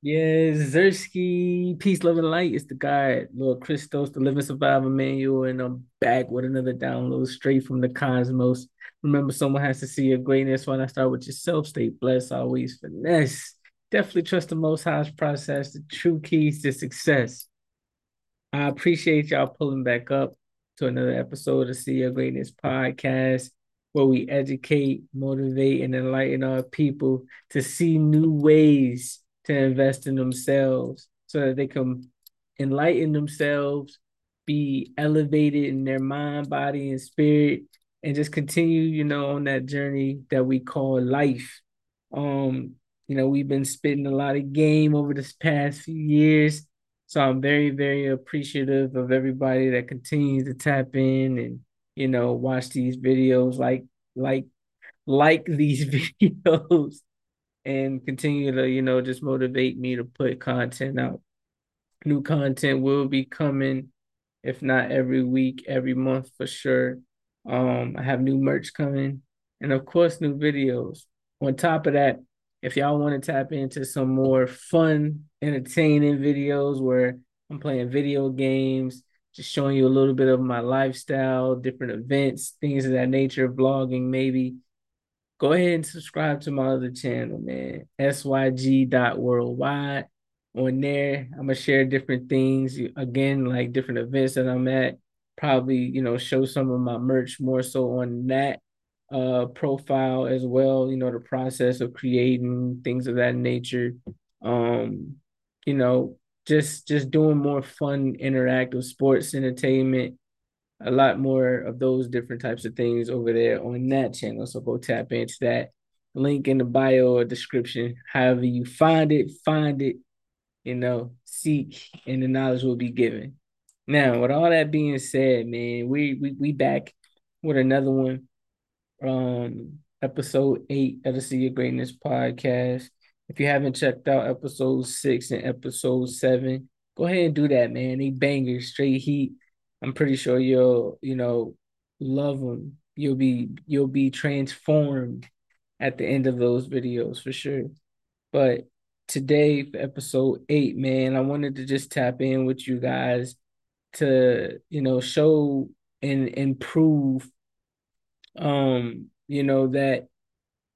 Yeah, Zersky, Peace, Love, and Light. It's the guy, Lord Christos, the Living Survivor Manual, and I'm back with another download straight from the cosmos. Remember, someone has to see your greatness. Why not start with yourself? Stay blessed, always finesse. Definitely trust the Most High's process, the true keys to success. I appreciate y'all pulling back up to another episode of See Your Greatness podcast, where we educate, motivate, and enlighten our people to see new ways to invest in themselves so that they can enlighten themselves, be elevated in their mind, body, and spirit, and just continue, you know, on that journey that we call life. Um, you know, we've been spitting a lot of game over this past few years. So I'm very, very appreciative of everybody that continues to tap in and, you know, watch these videos, like, like, like these videos and continue to, you know, just motivate me to put content out. New content will be coming, if not every week, every month for sure. Um, I have new merch coming, and of course, new videos. On top of that, if y'all want to tap into some more fun, entertaining videos where I'm playing video games, just showing you a little bit of my lifestyle, different events, things of that nature, vlogging maybe go ahead and subscribe to my other channel, man. SYG.worldwide. On there, I'm gonna share different things again, like different events that I'm at. Probably, you know, show some of my merch more so on that uh profile as well, you know, the process of creating things of that nature. Um, you know, just just doing more fun interactive sports entertainment a lot more of those different types of things over there on that channel. So go tap into that link in the bio or description. However you find it, find it, you know, seek, and the knowledge will be given. Now, with all that being said, man, we we we back with another one. Um, episode eight of the See Your Greatness podcast. If you haven't checked out episode six and episode seven, go ahead and do that, man. They bangers, straight heat I'm pretty sure you'll, you know, love them. You'll be you'll be transformed at the end of those videos for sure. But today for episode 8, man, I wanted to just tap in with you guys to, you know, show and improve um, you know, that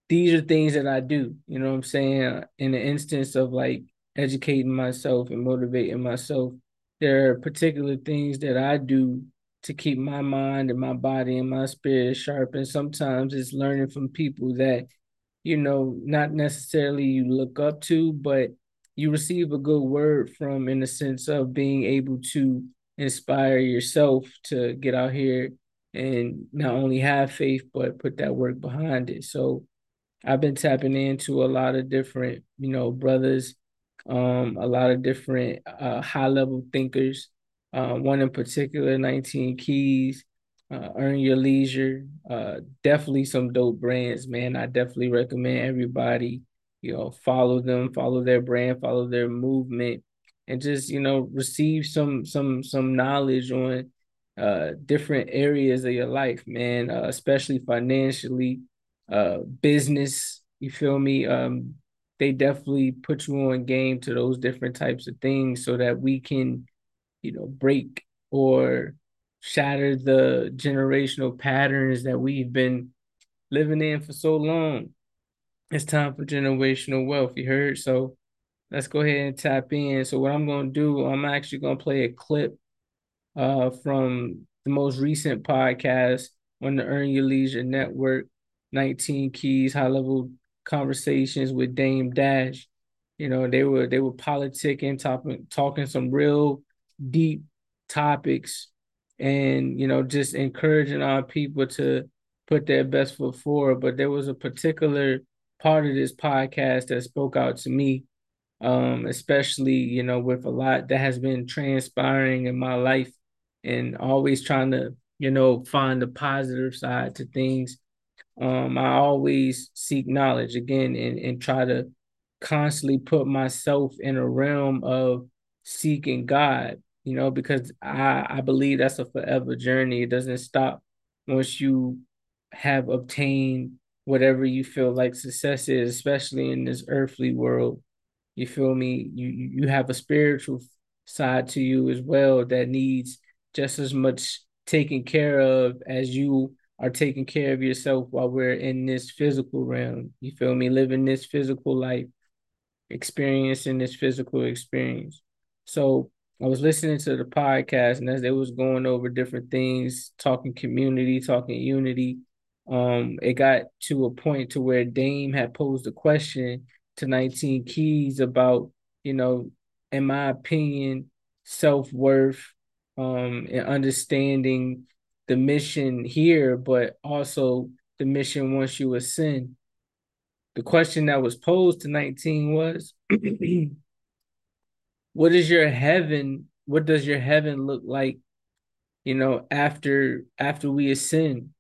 these are things that I do, you know what I'm saying? In the instance of like educating myself and motivating myself there are particular things that I do to keep my mind and my body and my spirit sharp. And sometimes it's learning from people that, you know, not necessarily you look up to, but you receive a good word from in the sense of being able to inspire yourself to get out here and not only have faith, but put that work behind it. So I've been tapping into a lot of different, you know, brothers um, a lot of different uh, high level thinkers. Uh, one in particular, 19 Keys, uh, Earn Your Leisure. Uh, definitely some dope brands, man. I definitely recommend everybody, you know, follow them, follow their brand, follow their movement, and just you know receive some some some knowledge on uh different areas of your life, man. Uh, especially financially, uh, business. You feel me? Um, they definitely put you on game to those different types of things so that we can, you know, break or shatter the generational patterns that we've been living in for so long. It's time for generational wealth, you heard? So let's go ahead and tap in. So what I'm gonna do, I'm actually gonna play a clip uh from the most recent podcast on the Earn Your Leisure Network, 19 Keys, high level conversations with Dame Dash. You know, they were they were politicking, talking talking some real deep topics, and you know, just encouraging our people to put their best foot forward. But there was a particular part of this podcast that spoke out to me, um, especially you know with a lot that has been transpiring in my life, and always trying to you know find the positive side to things um, I always seek knowledge again and, and try to constantly put myself in a realm of seeking God, you know, because I, I believe that's a forever journey. It doesn't stop once you have obtained whatever you feel like success is, especially in this earthly world. You feel me? You you have a spiritual side to you as well that needs just as much taken care of as you are taking care of yourself while we're in this physical realm. You feel me? Living this physical life, experiencing this physical experience. So I was listening to the podcast, and as they was going over different things, talking community, talking unity, um, it got to a point to where Dame had posed a question to 19 Keys about, you know, in my opinion, self-worth, um, and understanding the mission here, but also the mission once you ascend. The question that was posed to 19 was what is your heaven? What does your heaven look like, you know, after after we ascend?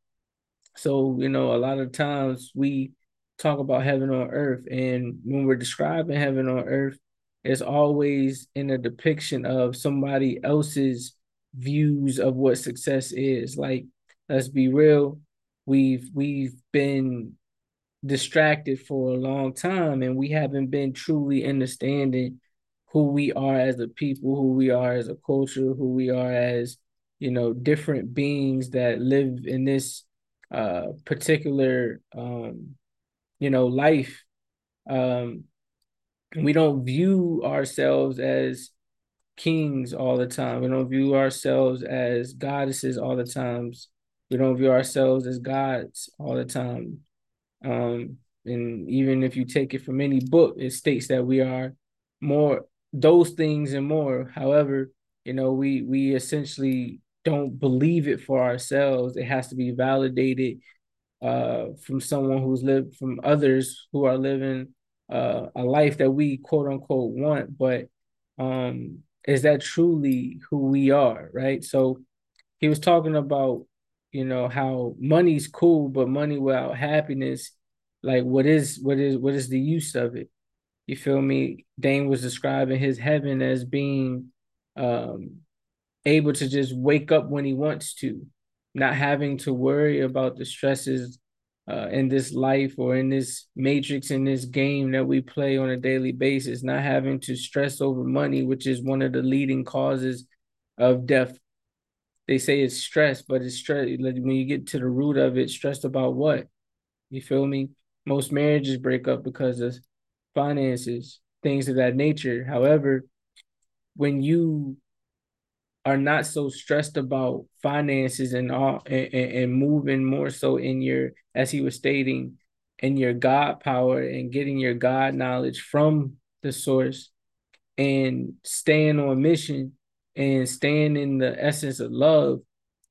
So, you know, a lot of times we talk about heaven on earth, and when we're describing heaven on earth, it's always in a depiction of somebody else's views of what success is. Like, let's be real, we've we've been distracted for a long time and we haven't been truly understanding who we are as a people, who we are as a culture, who we are as, you know, different beings that live in this uh particular um you know life um we don't view ourselves as kings all the time. We don't view ourselves as goddesses all the times. We don't view ourselves as gods all the time. Um and even if you take it from any book it states that we are more those things and more. However you know we we essentially don't believe it for ourselves. It has to be validated uh, from someone who's lived from others who are living uh, a life that we quote unquote want, but um, is that truly who we are, right? So he was talking about, you know, how money's cool, but money without happiness, like what is what is what is the use of it? You feel me? Dame was describing his heaven as being um able to just wake up when he wants to, not having to worry about the stresses uh, in this life or in this matrix in this game that we play on a daily basis, not having to stress over money, which is one of the leading causes of death. They say it's stress, but it's stress when you get to the root of it, stressed about what? You feel me? Most marriages break up because of finances, things of that nature. However, when you are not so stressed about finances and all and, and moving more so in your as he was stating in your god power and getting your god knowledge from the source and staying on mission and staying in the essence of love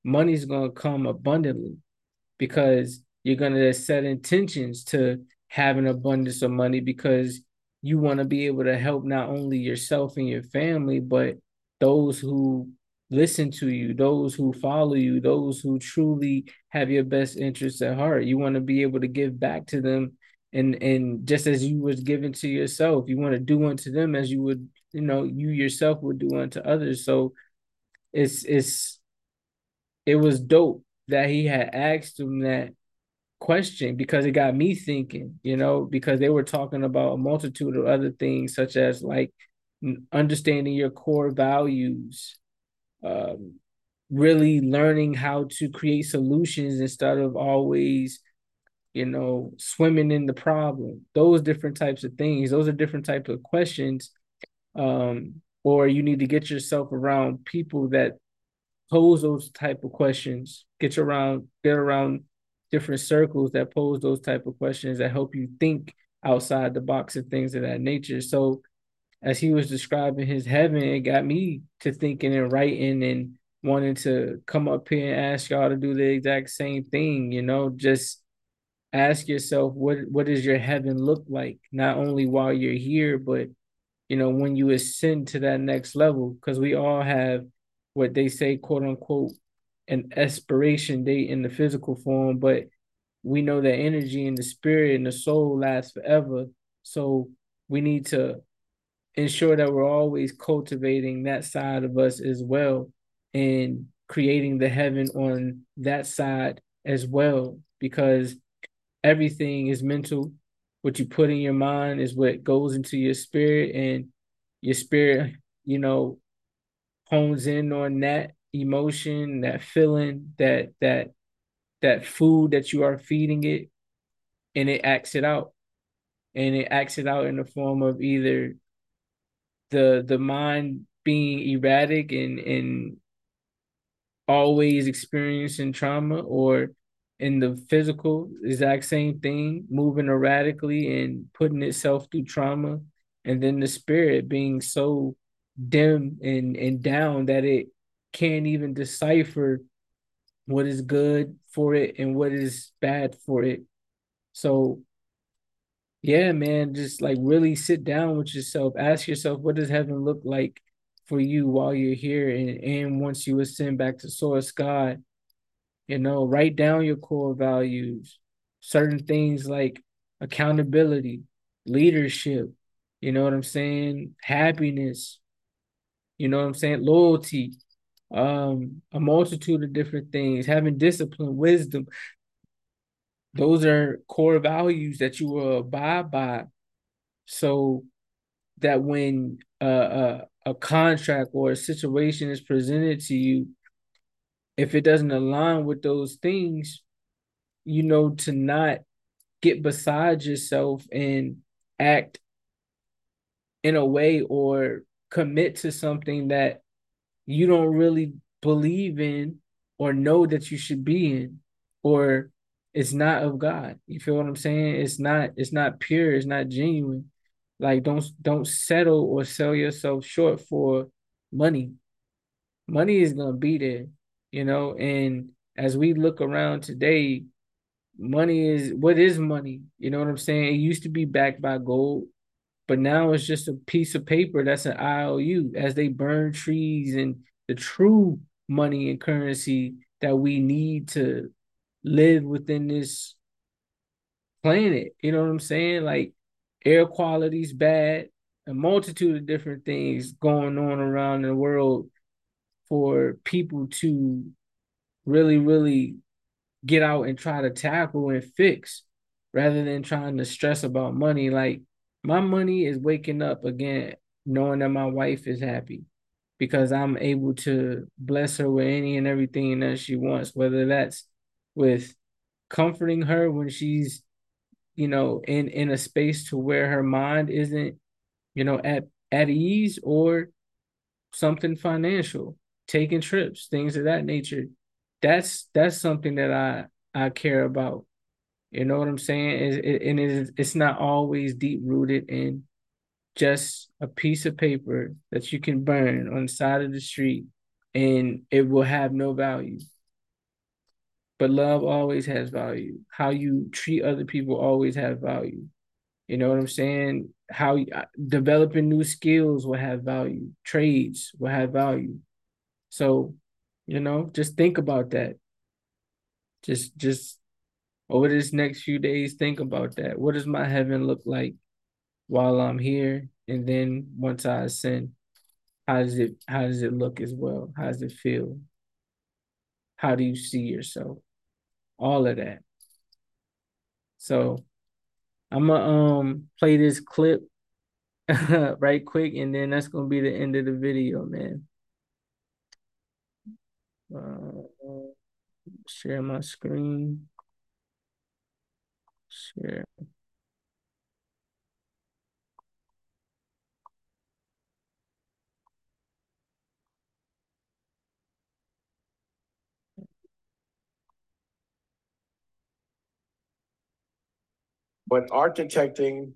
money's going to come abundantly because you're going to set intentions to have an abundance of money because you want to be able to help not only yourself and your family but those who listen to you, those who follow you, those who truly have your best interests at heart. You want to be able to give back to them and and just as you was given to yourself, you want to do unto them as you would, you know, you yourself would do unto others. So it's it's it was dope that he had asked him that question because it got me thinking, you know, because they were talking about a multitude of other things such as like understanding your core values um, really learning how to create solutions instead of always you know swimming in the problem. Those different types of things those are different types of questions um, or you need to get yourself around people that pose those type of questions get around get around different circles that pose those type of questions that help you think outside the box and things of that nature. So as he was describing his heaven, it got me to thinking and writing and wanting to come up here and ask y'all to do the exact same thing, you know, just ask yourself what what does your heaven look like? Not only while you're here but you know when you ascend to that next level. Because we all have what they say quote unquote an expiration date in the physical form but we know that energy and the spirit and the soul lasts forever. So we need to ensure that we're always cultivating that side of us as well and creating the heaven on that side as well because everything is mental what you put in your mind is what goes into your spirit and your spirit, you know, hones in on that emotion, that feeling, that that that food that you are feeding it and it acts it out. And it acts it out in the form of either the the mind being erratic and and always experiencing trauma or in the physical exact same thing moving erratically and putting itself through trauma. And then the spirit being so dim and and down that it can't even decipher what is good for it and what is bad for it. So yeah man just like really sit down with yourself ask yourself what does heaven look like for you while you're here and, and once you ascend back to source God. You know, write down your core values, certain things like accountability, leadership, you know what I'm saying? Happiness, you know what I'm saying? Loyalty, um, a multitude of different things, having discipline, wisdom. Those are core values that you will abide by. So that when uh, uh, a contract or a situation is presented to you, if it doesn't align with those things, you know, to not get beside yourself and act in a way or commit to something that you don't really believe in or know that you should be in or it's not of God. You feel what I'm saying? It's not it's not pure, it's not genuine. Like don't don't settle or sell yourself short for money. Money is gonna be there, you know. And as we look around today, money is what is money? You know what I'm saying? It used to be backed by gold, but now it's just a piece of paper that's an IOU. As they burn trees and the true money and currency that we need to live within this planet. You know what I'm saying? Like air quality's bad, a multitude of different things going on around the world for people to really, really get out and try to tackle and fix rather than trying to stress about money. Like my money is waking up again, knowing that my wife is happy because I'm able to bless her with any and everything that she wants, whether that's with comforting her when she's you know, in in a space to where her mind isn't, you know, at at ease or something financial, taking trips, things of that nature. That's that's something that I I care about. You know what I'm saying? Is it, and it's it's not always deep rooted in just a piece of paper that you can burn on the side of the street and it will have no value but love always has value. How you treat other people always have value. You know what I'm saying? How uh, developing new skills will have value. Trades will have value. So, you know, just think about that. Just just over this next few days, think about that. What does my heaven look like while I'm here? And then once I ascend, how does it how does it look as well? How does it feel? How do you see yourself? All of that. So I'm gonna um play this clip right quick, and then that's gonna be the end of the video, man. Uh, share my screen. Share. But architecting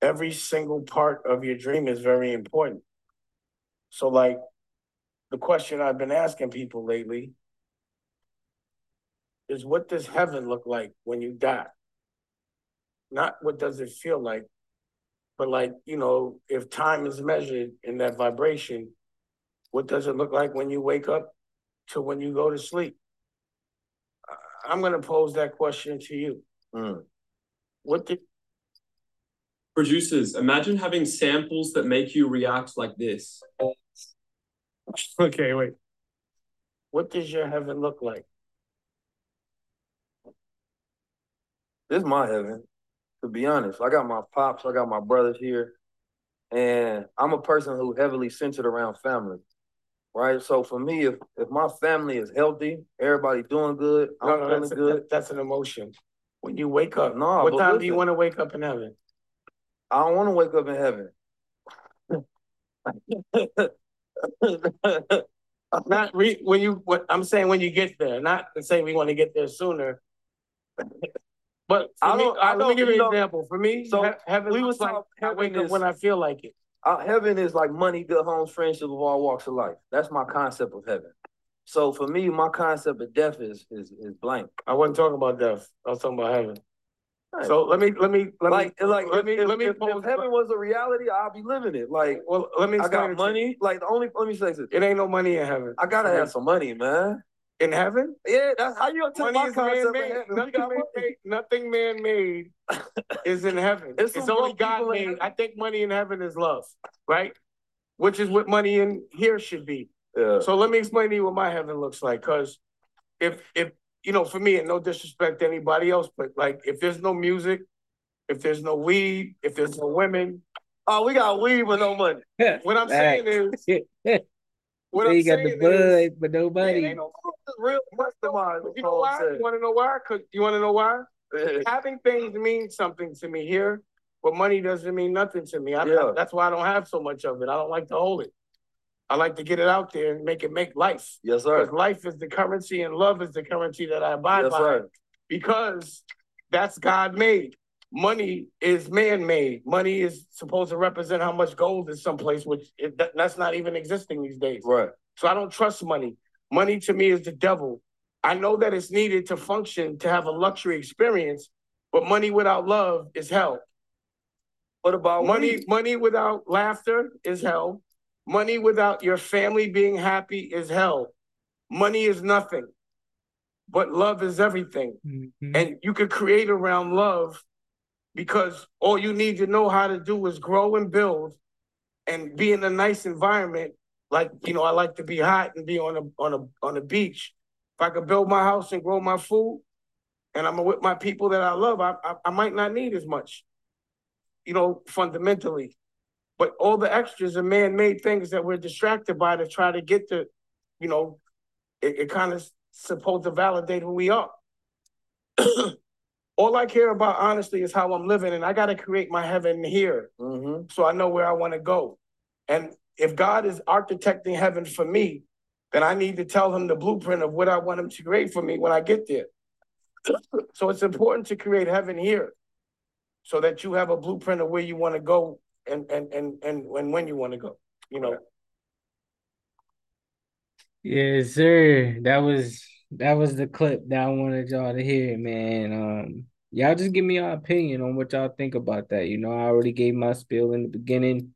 every single part of your dream is very important. So, like the question I've been asking people lately is what does heaven look like when you die? Not what does it feel like, but like, you know, if time is measured in that vibration, what does it look like when you wake up to when you go to sleep? I'm going to pose that question to you. Mm. What did producers imagine having samples that make you react like this? Okay, wait. What does your heaven look like? This is my heaven. To be honest, I got my pops, I got my brothers here, and I'm a person who heavily centered around family. Right. So for me, if if my family is healthy, everybody doing good, I'm No, no, feeling that's, a- good. that's an emotion. When you wake up, No, what time do you want to wake up in heaven? I don't want to wake up in heaven. Not re, when you, what, I'm saying when you get there, not to say we want to get there sooner. But I don't- uh, I let me give you an example. For me, So, he- heaven we was like I wake heaven up when I feel like it. Uh, heaven is like money, good homes, friendship of all walks of life. That's my concept of heaven. So for me, my concept of death is is is blank. I wasn't talking about death. I was talking about heaven. Right. So let me, let me, let like me, like let me, if, let me if, if heaven was a reality, I'll be living it. Like well, let me I got money. Like the only let me say this. It ain't no money in heaven. I gotta have some money, man. In heaven, Yeah, that's how you gonna money my concept man-made. heaven. Nothing man-made. Nothing man-made is in heaven. It's It's, only God made. I think money in heaven is love, right? Which is what money in here should be. Yeah. So let me explain to you what my heaven looks like. Cause if if you know, for me, and no disrespect to anybody else, but like if there's no music, if there's no weed, if there's no women, Oh, we got weed but no money. what I'm saying is, what so I'm you got the bud, is, but nobody. no real customized. You know why? You want to know why? Cause you want to know why? Having things means something to me here, but money doesn't mean nothing to me. I, Yeah. that's why I don't have so much of it. I don't like to hold it. I like to get it out there and make it make life. Yes, Because sir. life is the currency and love is the currency that I abide Yes, by. sir. Because that's God made. Money is man made. Money is supposed to represent how much gold is someplace, which it, that- that's not even existing these days. Right. So I don't trust money. Money to me is the devil. I know that it's needed to function to have a luxury experience, but money without love is hell. What about Money, money without laughter is hell. Money without your family being happy is hell. Money is nothing, but love is everything. Mhm. And you could create around love because all you need to know how to do is grow and build and be in a nice environment. Like, you know, I like to be hot and be on a on a on a beach. If I could build my house and grow my food and I'm with my people that I love, I, I, I might not need as much, you know, fundamentally. But all the extras are man-made things that we're distracted by to try to get to, you know, it, it kind of supposed to validate who we are. all I care about honestly is how I'm living, and I got to create my heaven here Mm-hmm. so I know where I want to go. And if God is architecting heaven for me, then I need to tell him the blueprint of what I want him to create for me when I get there. so it's important to create heaven here so that you have a blueprint of where you want to go and and and and, and when you want to go. You know. Yes, sir. That was that was the clip that I wanted y'all to hear, man. Um, y'all just give me your opinion on what y'all think about that. You know, I already gave my spiel in the beginning.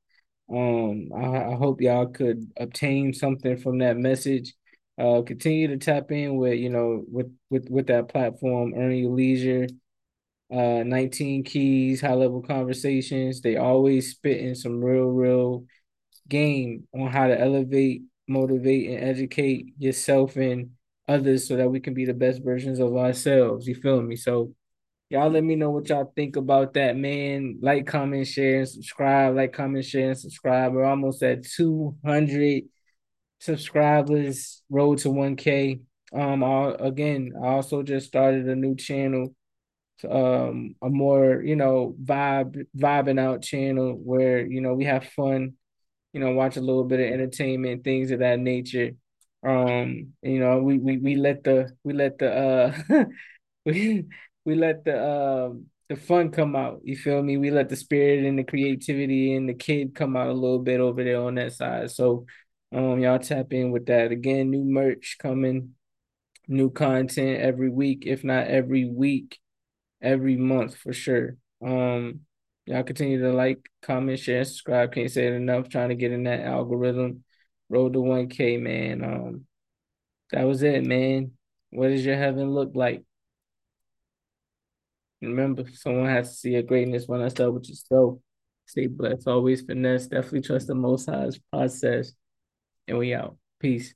Um, I, I hope y'all could obtain something from that message. Uh, continue to tap in with you know with with with that platform, earn your leisure. Uh, 19 keys, high level conversations. They always spitting some real, real game on how to elevate, motivate, and educate yourself and others so that we can be the best versions of ourselves. You feel me? So y'all let me know what y'all think about that, man. Like, comment, share, and subscribe. Like, comment, share, and subscribe. We're almost at 200 subscribers, road to 1K. Um, I, again, I also just started a new channel um a more you know vibe vibing out channel where you know we have fun you know watch a little bit of entertainment things of that nature. Um you know we we, we let the we let the uh we we let the um the fun come out. You feel me? We let the spirit and the creativity and the kid come out a little bit over there on that side. So um y'all tap in with that. Again new merch coming new content every week if not every week every month for sure. Um, y'all continue to like, comment, share, and subscribe. Can't say it enough. Trying to get in that algorithm. Road to 1K, man. Um, that was it, man. What does your heaven look like? Remember, someone has to see your greatness when I start with yourself. Stay blessed. Always finesse. Definitely trust the most high's process. And we out. Peace.